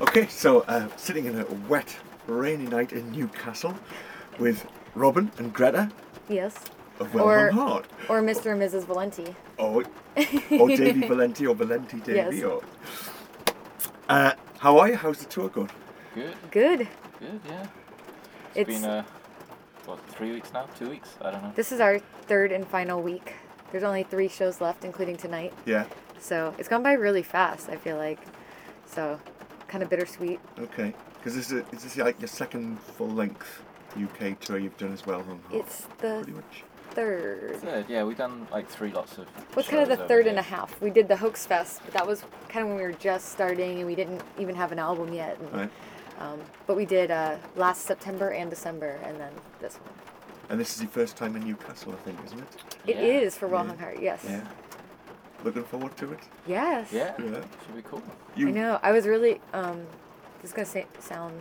Okay, so uh, sitting in a wet, rainy night in Newcastle with Robin and Greta Yes. of Well Or- Hung Heart. Or Mr. and Mrs. Valenti. Or, or Davey Valenti or Valenti Davey. Yes. Or, uh, how are you? How's the tour going? Good, Good. good, yeah. It's Been uh, what three weeks now? Two weeks? I don't know. this is our third and final week. There's only three shows left, including tonight. Yeah. So it's gone by really fast. I feel like. So, kind of bittersweet. Okay. Because this is, is this like your second full length UK tour you've done as well, Hung Heart? It's the Pretty much. third. Third, yeah, we've done like three lots of. What's kind of the third and a half? We did the Hoax Fest, but that was kind of when we were just starting and we didn't even have an album yet. And, Right. um, but we did uh, last September and December, and then this one. And this is your first time in Newcastle, I think, isn't it? It Yeah. is for Well Yeah. Heart, yes. Yeah. Looking forward to it? Yes. Yeah, Yeah. should be cool. You, I know. I was really. Um, this is gonna say, sound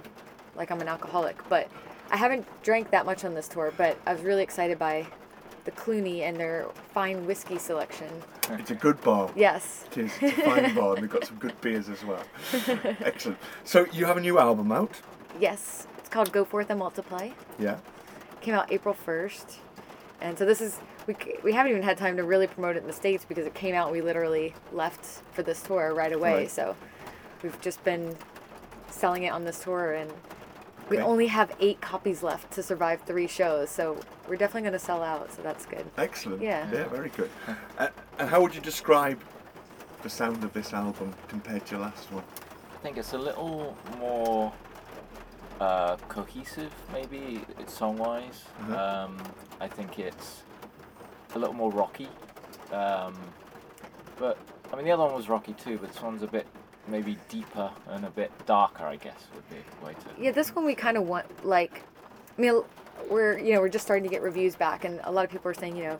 like I'm an alcoholic, but I haven't drank that much on this tour. But I was really excited by the Cluny and their fine whiskey selection. It's a good bar. Yes. It is. It's a fine bar, and they've got some good beers as well. Excellent. So you have a new album out? Yes. It's called Go Forth and Multiply. Yeah. Came out April first, and so this is we we haven't even had time to really promote it in the states because it came out. We literally left for this tour right away. Right. So we've just been selling it on this tour and. We Okay. only have eight copies left to survive three shows, so we're definitely going to sell out. So that's good. Excellent. Yeah. Yeah, very good. uh, and how would you describe the sound of this album compared to your last one? I think it's a little more uh, cohesive, maybe song wise. Mhm. Um, I think it's a little more rocky. Um, but I mean, the other one was rocky too, but this one's a bit maybe deeper and a bit darker. I guess would be a way to. Yeah, this one we kind of want like, I mean, we're you know we're just starting to get reviews back, and a lot of people are saying you know,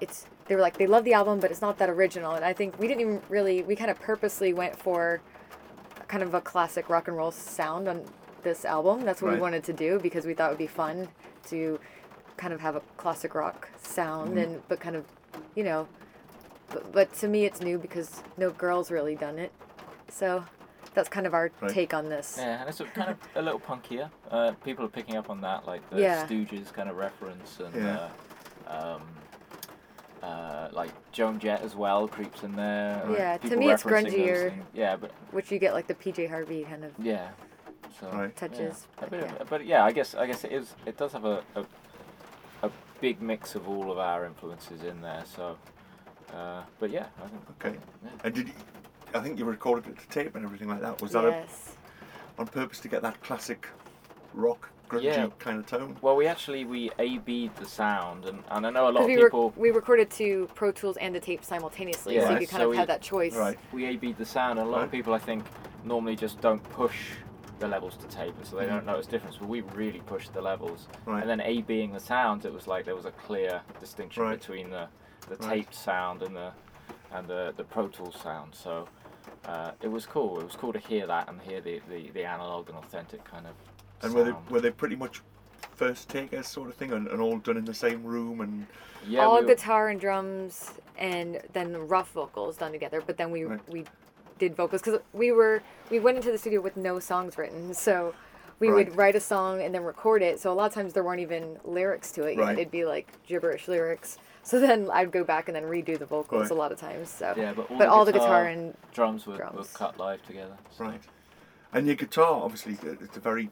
it's they were like they love the album, but it's not that original, and I think we didn't even really we kind of purposely went for kind of a classic rock and roll sound on this album. That's what Right. we wanted to do because we thought it would be fun to kind of have a classic rock sound Mhm. and but kind of you know, but, but to me it's new because no girls really done it, so. That's kind of our Right. take on this. Yeah, and it's a, kind of a little punkier. Uh, people are picking up on that, like the Yeah. Stooges kind of reference, and Yeah. uh, um, uh, like Joan Jett as well creeps in there. and Yeah, to me it's grungier. Yeah, but which you get like the PJ Harvey kind of yeah. So Right. touches. yeah. A but bit yeah. of, but yeah, I guess I guess it is. It does have a, a a big mix of all of our influences in there. So, uh, but yeah, I think. Okay. Yeah. And did you, I think you recorded it to tape and everything like that. Was that a, on purpose to get that classic rock, grungy Yeah. kind of tone? Well, we actually we A B'd the sound, and, and I know a lot of we, rec- people. we recorded to Pro Tools and the tape simultaneously, so Yeah, you kind so of we- have that choice. Right. we A B'd the sound, and a lot Right. of people I think normally just don't push the levels to tape, and so they don't notice difference. But we really pushed the levels, Right. and then A Bing the sounds, it was like there was a clear distinction Right. between the the Right. taped sound and the and the the Pro Tools sound. So uh, it was cool. It was cool to hear that and hear the the, the analog and authentic kind of. and were they, sound. were they pretty much first takers sort of thing and, and all done in the same room and yeah, All we were- guitar and drums, and then the rough vocals done together. But then we Right. we did vocals because we were we went into the studio with no songs written, so. We Right. would write a song and then record it. So a lot of times there weren't even lyrics to it. yet. Right. It'd be like gibberish lyrics. So then I'd go back and then redo the vocals Right. a lot of times. So, Yeah, but all, but the, all guitar, the guitar and drums were, were cut live together. so- right? And your guitar, obviously, uh, it's a very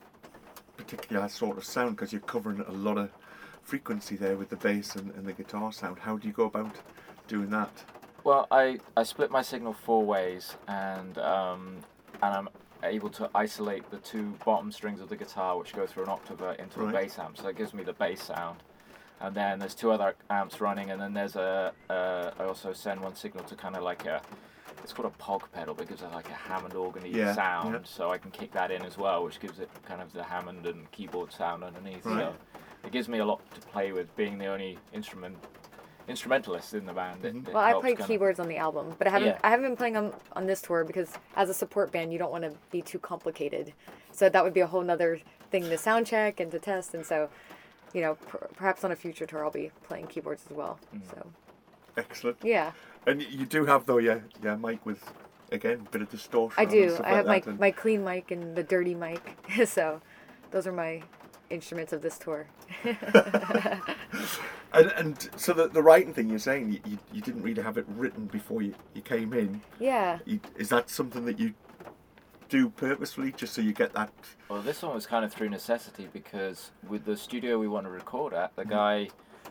particular sort of sound because you're covering a lot of frequency there with the bass and, and the guitar sound. How do you go about doing that? Well, I, I split my signal four ways, and um, and I'm able to isolate the two bottom strings of the guitar, which go through an octave into Right. a bass amp. So that gives me the bass sound. And then there's two other amps running, and then there's a. Uh, I also send one signal to kind of like a. It's called a pog pedal, but it gives it like a Hammond organ Yeah, sound. yeah. So I can kick that in as well, which gives it kind of the Hammond and keyboard sound underneath. Right. So it gives me a lot to play with, being the only instrument instrumentalist in the band. It- Mhm. it Well, I helps played kinda- keyboards on the album, but I haven't Yeah. I haven't been playing them on this tour because as a support band, you don't want to be too complicated. So that would be a whole nother thing to sound check and to test, and so you know per- perhaps on a future tour I'll be playing keyboards as well. Mm. So Excellent. yeah, And you do have though, yeah, yeah, mic with again, bit of distortion. I do. stuff I like have my and- my clean mic and the dirty mic. so those are my instruments of this tour. And, and so the, the writing thing you're saying, you, you, you didn't really have it written before you, you came in. yeah. You, is that something that you do purposefully just so you get that? Well, this one was kind of through necessity because with the studio we want to record at, Mm-hmm. the guy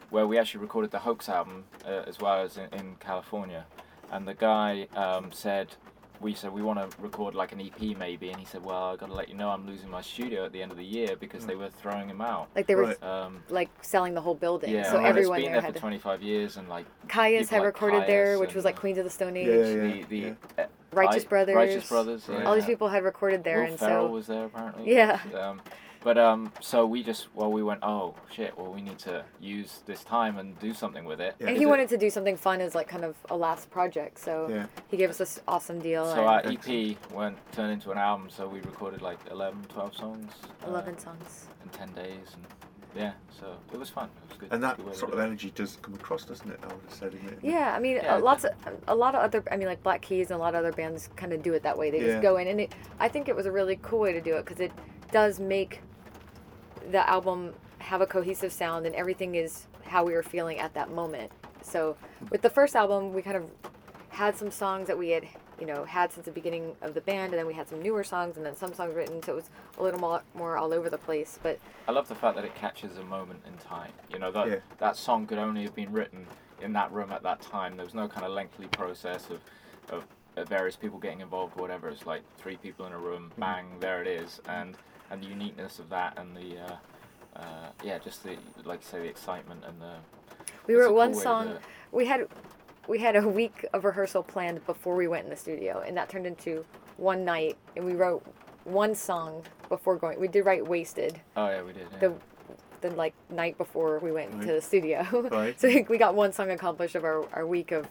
where we actually recorded the Hoax album uh, as well as in, in California, and the guy um, said, we said we want to record like an EP maybe, and he said, well, I got to let you know I'm losing my studio at the end of the year because Mm. they were throwing him out. Like they were Right. Um, like selling the whole building. yeah, so and everyone it's been there there had for to. 25 years, and like Caius people had like recorded there, which was like Queens of the Stone Age. Yeah, yeah, the the yeah. uh, Righteous Brothers. Righteous Brothers. Yeah. All these people had recorded there, Will and Ferrell so was there apparently. Yeah. Um, but um, so we just well we went oh shit well we need to use this time and do something with it. Yeah. and Is he it- wanted to do something fun as like kind of a last project. So Yeah. he gave us this awesome deal. So and our Excellent. EP went turned into an album. So we recorded like 11, 12 songs. uh, 11 songs. in ten days, and yeah, so it was fun. It was good. And that good way to sort do of it. energy does come across, doesn't it? I would have said in it. Yeah, I mean, Yeah, uh, lots of a lot of other. I mean, like Black Keys and a lot of other bands kind of do it that way. They Yeah. just go in, and it. I think it was a really cool way to do it because it does make the album have a cohesive sound, and everything is how we were feeling at that moment. So with the first album, we kind of had some songs that we had, you know, had since the beginning of the band, and then we had some newer songs, and then some songs written. So it was a little more, more all over the place. But I love the fact that it catches a moment in time. You know that Yeah. that song could only have been written in that room at that time. There was no kind of lengthy process of of various people getting involved or whatever. It's like three people in a room, Mm-hmm. bang, there it is, and and the uniqueness of that and the uh, uh, yeah, just the like you say the excitement and the. we it's were at one way to song. we had we had a week of rehearsal planned before we went in the studio and that turned into one night and we wrote one song before going we did write wasted Oh yeah, we did. Yeah. the the like night before we went Right. into the studio Right. so we got one song accomplished of our, our week of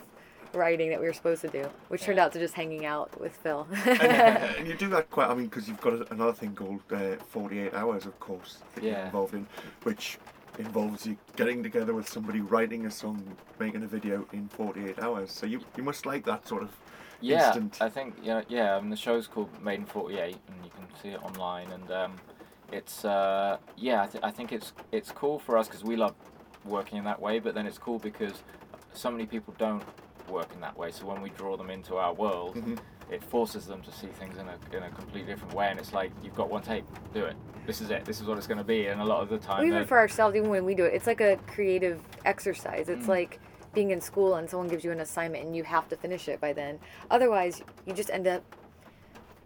writing that we were supposed to do which turned out to just hanging out with phil and, and you do that quite. I mean, because you've got another thing called uh, 48 hours, of course, that you're involved in, which involves you getting together with somebody, writing a song, making a video in 48 hours. So you you must like that sort of. yeah, instant. I think yeah, yeah. I mean, the show's called Made in '48, and you can see it online. And um, it's uh, yeah, I, th- I think it's it's cool for us because we love working in that way. But then it's cool because so many people don't work in that way. So when we draw them into our world, Mhm. it forces them to see things in a in a completely different way. And it's like you've got one take, do it. This is it. This is what it's going to be. And a lot of the time, even for ourselves even when we do it it's like a creative exercise it's Mm. like being in school and someone gives you an assignment and you have to finish it by then otherwise you just end up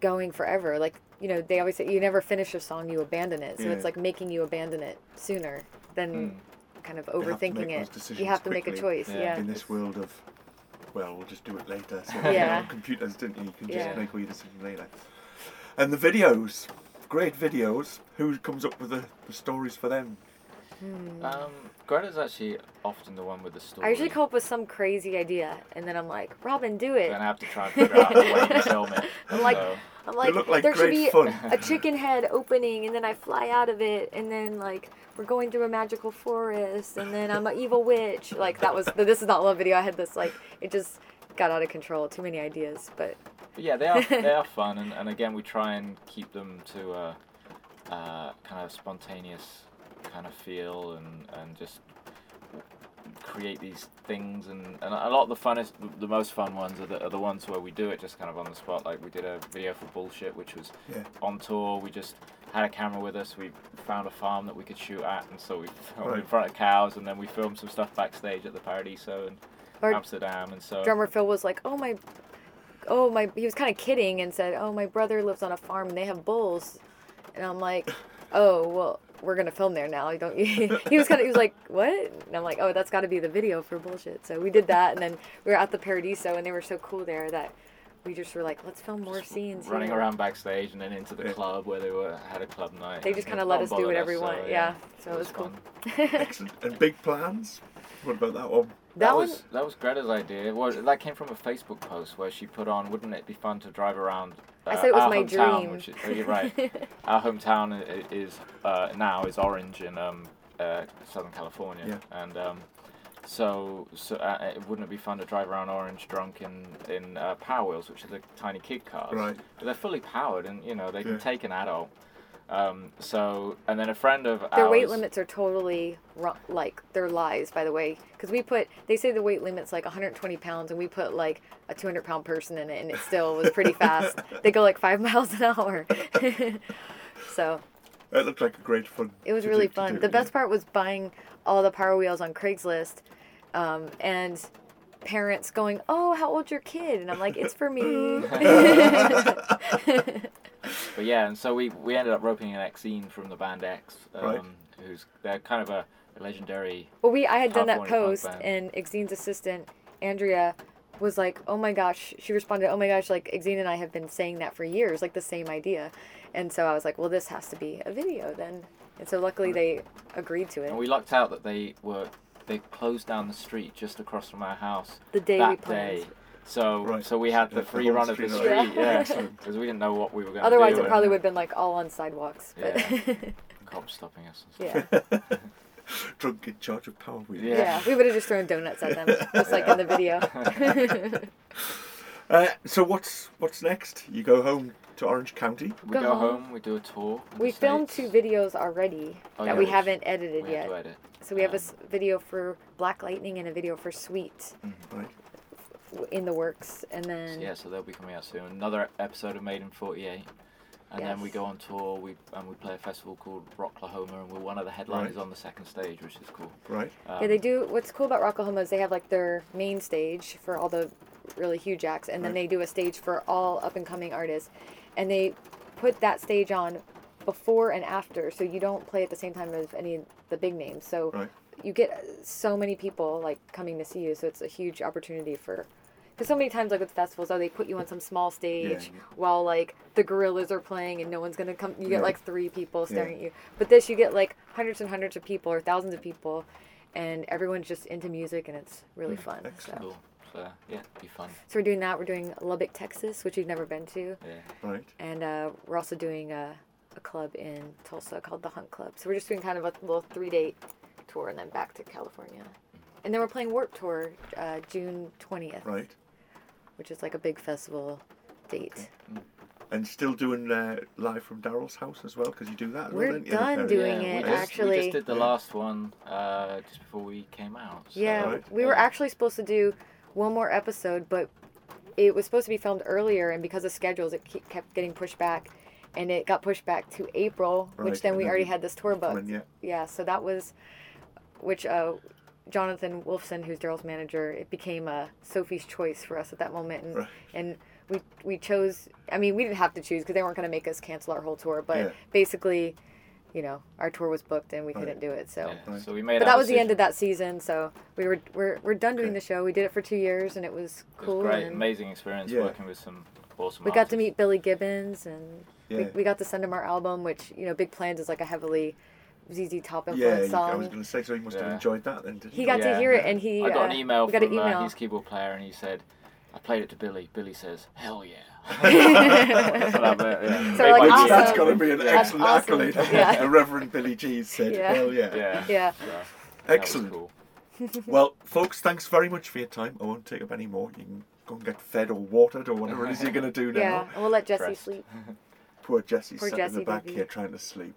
going forever like you know they always say you never finish a song you abandon it so Yeah. it's like making you abandon it sooner than Mm. kind of overthinking it you have to make a choice Yeah. yeah, in this world of, well, we'll just do it later. So Yeah. on computers, didn't you? You can just Yeah. make all your decisions later. And the videos, great videos. Who comes up with the, the stories for them? Hmm. Um, Greta's actually often the one with the story. I usually come up with some crazy idea and then I'm like, Robin, do it. Then I have to try and figure out a way to film it. I'm like, So- I'm like, like there should be fun. a chicken head opening, and then I fly out of it, and then like we're going through a magical forest, and then I'm an evil witch. Like that was the This Is Not Love video. I had this like it just got out of control. Too many ideas, but But yeah, they are they are fun, and, and again we try and keep them to a, uh kind of spontaneous kind of feel, and and just create these things, and, and a lot of the funnest, the most fun ones are the, are the ones where we do it just kind of on the spot. Like we did a video for bullshit, which was Yeah. on tour. We just had a camera with us. We found a farm that we could shoot at, and so we filmed in front of cows, and then we filmed some stuff backstage at the Paradiso in Or- Amsterdam, and so drummer Phil was like, "Oh my, oh my," he was kind of kidding and said, "Oh my brother lives on a farm and they have bulls," and I'm like, "Oh well." We're gonna film there now. Don't. you? he was kind of. He was like, "What?" And I'm like, "Oh, that's got to be the video for bullshit." So we did that, and then we were at the Paradiso, and they were so cool there that we just were like, "Let's film more scenes." running here." around backstage and then into the Yeah. club where they were had a club night. They just kind of let us do bothered whatever we so, want. Yeah, so it was, cool. Excellent. And big plans? What about that one? That, That one, was that was Greta's idea. Well, that came from a Facebook post where she put on, "Wouldn't it be fun to drive around?" Uh, I said it was my hometown, dream. Which is, oh, you're right. our hometown is uh, now is Orange in um, uh, Southern California, and um, So, so uh, it wouldn't it be fun to drive around Orange drunk in in uh, Power Wheels, which are the tiny kid cars? Right. But they're fully powered, and you know they Yeah. can take an adult. Um, so, and then a friend of Their ours. weight limits are totally wrong, like they're lies, by the way. Because we put, they say the weight limit's like 120 pounds, and we put like a 200 pound person in it, and it still was pretty fast. they go like five miles an hour. so That looked like a great fun. it was really do- fun. do, the yeah. best part was buying all the Power Wheels on Craigslist, um, and parents going, "Oh, how old's your kid?" And I'm like, "It's for me." But yeah, and so we, we ended up roping in Exene from the band X, um, Right. who's they're kind of a, a legendary. Well, we I had done that post, band. and Exene's assistant Andrea was like, "Oh my gosh!" She responded, "Oh my gosh!" Like Exene and I have been saying that for years, like the same idea, and so I was like, "Well, this has to be a video then." And so luckily they agreed to it. And we lucked out that they were they closed down the street just across from our house The day we that planned. day. So Right. so we had the the free whole run of the street, street, right. yeah, Yeah. Because we didn't know what we were going to do. Otherwise, do. it probably would have been like all on sidewalks. But yeah, cops stopping us. And stuff. yeah, Drunk in charge of Power Wheels. Yeah. we would have just thrown donuts at them, just like in the video. Uh, so what's what's next? You go home to Orange County. We Go go, home. home. we do a tour. we the filmed States. two videos already Oh, that yeah, we which haven't edited we yet. have to edit. So we have a Um, s- video for Black Lightning and a video for Sweet Right. in the works, and then Yeah, so they'll be coming out soon. Another episode of Made in 48. And then we go on tour. We and we play a festival called Rocklahoma, and we're one of the headliners Right. on the second stage, which is cool. Right. Um, yeah, they do. What's cool about Rocklahoma is they have like their main stage for all the really huge acts, and then Right. they do a stage for all up and coming artists, and they put that stage on before and after, so you don't play at the same time as any of the big names. So Right. you get so many people like coming to see you, so it's a huge opportunity for. Because so many times, like with festivals, oh, they put you on some small stage yeah. while like the Gorillaz are playing and no one's gonna come. You get Yeah. like three people staring at you. But this, you get like hundreds and hundreds of people or thousands of people, and everyone's just into music and it's really fun. So. excellent. Cool. So yeah, be fun. so we're doing that. We're doing Lubbock, Texas, which we've never been to, Yeah. Right. and uh, we're also doing a, a club in Tulsa called the Hunt Club. So we're just doing kind of a little three date tour and then back to California. And then we're playing Warp Tour uh, June 20th, Right. Which is like a big festival date. And still doing uh, live from Daryl's house as well, because you do that. as well, We're don't you? done doing yeah, it, we just, actually. We just did the last one uh, just before we came out. so- Yeah, Right. we were actually supposed to do one more episode, but it was supposed to be filmed earlier, and because of schedules, it ke- kept getting pushed back, and it got pushed back to April, Right, which then and we then already had this tour booked. Yeah. Yeah, so that was, which uh, Jonathan Wolfson, who's Daryl's manager, it became a Sophie's choice for us at that moment, and Right. and we we chose. I mean, we didn't have to choose because they weren't going to make us cancel our whole tour, but Yeah. basically, you know, our tour was booked and we Right. couldn't do it, so. Yeah, Right. So we made. But our that was the end of that season, so we were we're, we're done doing Okay. the show. We did it for two years, and it was It cool. was great, and amazing experience Yeah. working with some awesome. we got to meet Billy Gibbons, and we, we got to send him our album, which you know, Big Plans is like a heavily ZZ Top Yeah, influenced you, I was going to say, so he must have enjoyed that then, didn't he you? got to hear it, and he I got an uh, email we got from an Uh, his keyboard player, and he said, "I played it to Billy." Billy says, "Hell yeah." That's what I bet, yeah. So Made like, my Which, year. that's awesome. got to be an That's excellent awesome. accolade. Yeah. the Reverend Billy G said, Yeah. hell yeah. Yeah. yeah. So, that Excellent. cool. Well, folks, thanks very much for your time. I won't take up any more. You can go and get fed or watered or whatever it is you're going to do now. Yeah, and we'll let Jesse Pressed. sleep. Poor Jesse's Poor sat in the back here trying to sleep.